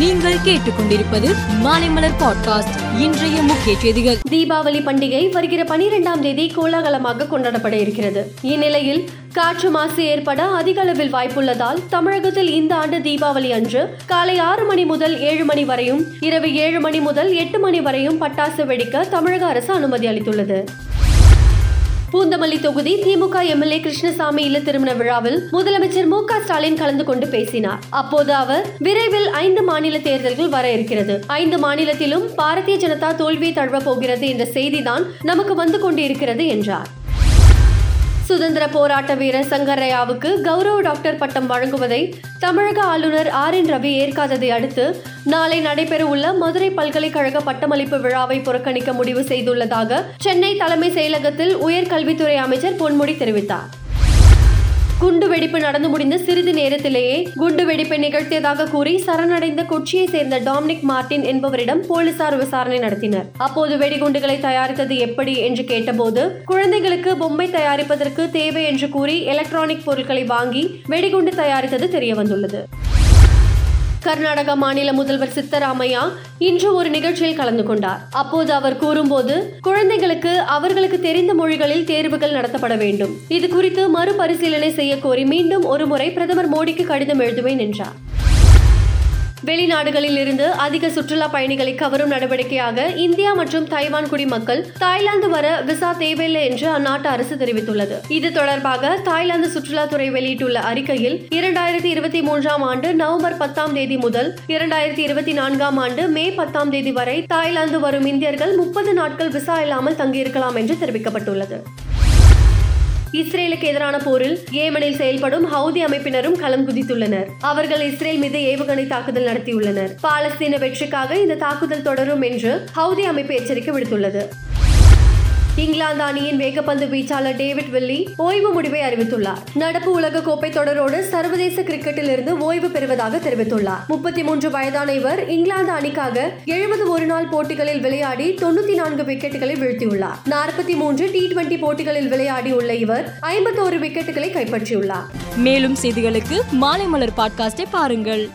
நீங்கள் கேட்டுக்கொண்டிருப்பது மாலைமலர் பாட்காஸ்ட் இன்றைய முக்கிய செய்திகள். தீபாவளி பண்டிகை வருகிற பனிரெண்டாம் தேதி கோலாகலமாக கொண்டாடப்பட இருக்கிறது. இந்நிலையில் காற்று மாசு ஏற்பட அதிக அளவில் வாய்ப்புள்ளதால் தமிழகத்தில் இந்த ஆண்டு தீபாவளி அன்று காலை ஆறு மணி முதல் ஏழு மணி வரையும் இரவு ஏழு மணி முதல் எட்டு மணி வரையும் பட்டாசு வெடிக்க தமிழக அரசு அனுமதி அளித்துள்ளது. பூந்தமல்லி தொகுதி திமுக எம்எல்ஏ கிருஷ்ணசாமி இல்ல திருமண விழாவில் முதலமைச்சர் மு ஸ்டாலின் கலந்து கொண்டு பேசினார். அப்போது அவர் விரைவில் ஐந்து மாநில தேர்தல்கள் வர இருக்கிறது. ஐந்து மாநிலத்திலும் பாரதிய ஜனதா தோல்வியை தழுவ போகிறது என்ற செய்திதான் நமக்கு வந்து கொண்டிருக்கிறது என்றார். சுதந்திர போராட்ட வீரர் சங்கரையாவுக்கு கௌரவ டாக்டர் பட்டம் வழங்குவதை தமிழக ஆளுநர் ஆர் என் ரவி ஏற்காததை அடுத்து நாளை நடைபெறவுள்ள மதுரை பல்கலைக்கழக பட்டமளிப்பு விழாவை புறக்கணிக்க முடிவு செய்துள்ளதாக சென்னை தலைமை செயலகத்தில் உயர்கல்வித்துறை அமைச்சர் பொன்முடி தெரிவித்தார். குண்டு வெடிப்பு நடந்து முடிந்த சிறிது நேரத்திலேயே குண்டு வெடிப்பை நிகழ்த்தியதாக கூறி சரணடைந்த கொச்சியை சேர்ந்த டாமினிக் மார்டின் என்பவரிடம் போலீசார் விசாரணை நடத்தினர். அப்போது வெடிகுண்டுகளை தயாரித்தது எப்படி என்று கேட்டபோது குழந்தைகளுக்கு பொம்மை தயாரிப்பதற்கு தேவை என்று கூறி எலக்ட்ரானிக் பொருட்களை வாங்கி வெடிகுண்டு தயாரித்தது தெரியவந்துள்ளது. கர்நாடக மாநில முதல்வர் சித்தராமையா இன்று ஒரு நிகழ்ச்சியில் கலந்து கொண்டார். அப்போது அவர் கூறும்போது குழந்தைகளுக்கு அவர்களுக்கு தெரிந்த மொழிகளில் தேர்வுகள் நடத்தப்பட வேண்டும். இது குறித்து மறுபரிசீலனை செய்ய கோரி மீண்டும் ஒருமுறை பிரதமர் மோடிக்கு கடிதம் எழுதுவேன் என்றார். வெளிநாடுகளில் இருந்து அதிக சுற்றுலா பயணிகளை கவரும் நடவடிக்கையாக இந்தியா மற்றும் தைவான் குடிமக்கள் தாய்லாந்து வர விசா தேவையில்லை என்று அந்நாட்டு அரசு தெரிவித்துள்ளது. இது தொடர்பாக தாய்லாந்து சுற்றுலாத்துறை வெளியிட்டுள்ள அறிக்கையில் இரண்டாயிரத்தி இருபத்தி மூன்றாம் ஆண்டு நவம்பர் பத்தாம் தேதி முதல் இரண்டாயிரத்தி இருபத்தி நான்காம் ஆண்டு மே பத்தாம் தேதி வரை தாய்லாந்து வரும் இந்தியர்கள் முப்பது நாட்கள் விசா இல்லாமல் தங்கியிருக்கலாம் என்று தெரிவிக்கப்பட்டுள்ளது. இஸ்ரேலுக்கு எதிரான போரில் ஏமனில் செயல்படும் ஹவுதி அமைப்பினரும் களம் குதித்துள்ளனர். அவர்கள் இஸ்ரேல் மீது ஏவுகணை தாக்குதல் நடத்தியுள்ளனர். பாலஸ்தீன வெற்றிக்காக இந்த தாக்குதல் தொடரும் என்று ஹவுதி அமைப்பு எச்சரிக்கை விடுத்துள்ளது. இங்கிலாந்து அணியின் வேகப்பந்து வீச்சாளர் டேவிட் வில்லி ஓய்வு முடிவை அறிவித்துள்ளார். நடப்பு உலக கோப்பை தொடரோடு சர்வதேச கிரிக்கெட்டில் இருந்து ஓய்வு பெறுவதாக தெரிவித்துள்ளார். முப்பத்தி மூன்று வயதான இவர் இங்கிலாந்து அணிக்காக எழுபது ஒருநாள் போட்டிகளில் விளையாடி தொண்ணூத்தி நான்கு விக்கெட்டுகளை வீழ்த்தியுள்ளார். நாற்பத்தி மூன்று டி டுவெண்டி போட்டிகளில் விளையாடி உள்ள இவர் ஐம்பத்தோரு விக்கெட்டுகளை கைப்பற்றியுள்ளார். மேலும் செய்திகளுக்கு மாலை மலர் பாட்காஸ்டை பாருங்கள்.